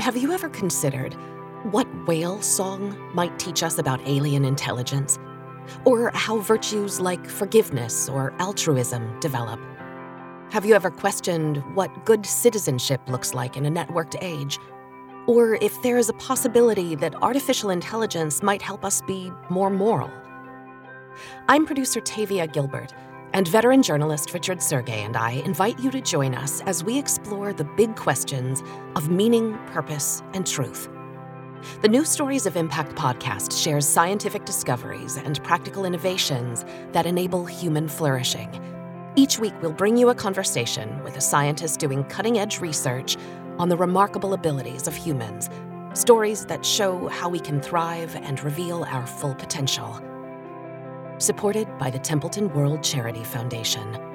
Have you ever considered what whale song might teach us about alien intelligence? Or how virtues like forgiveness or altruism develop? Have you ever questioned what good citizenship looks like in a networked age? Or if there is a possibility that artificial intelligence might help us be more moral? I'm producer Tavia Gilbert, and veteran journalist Richard Sergay and I invite you to join us as we explore the big questions of meaning, purpose, and truth. The New Stories of Impact podcast shares scientific discoveries and practical innovations that enable human flourishing. Each week, we'll bring you a conversation with a scientist doing cutting edge research on the remarkable abilities of humans, stories that show how we can thrive and reveal our full potential. Supported by the Templeton World Charity Foundation.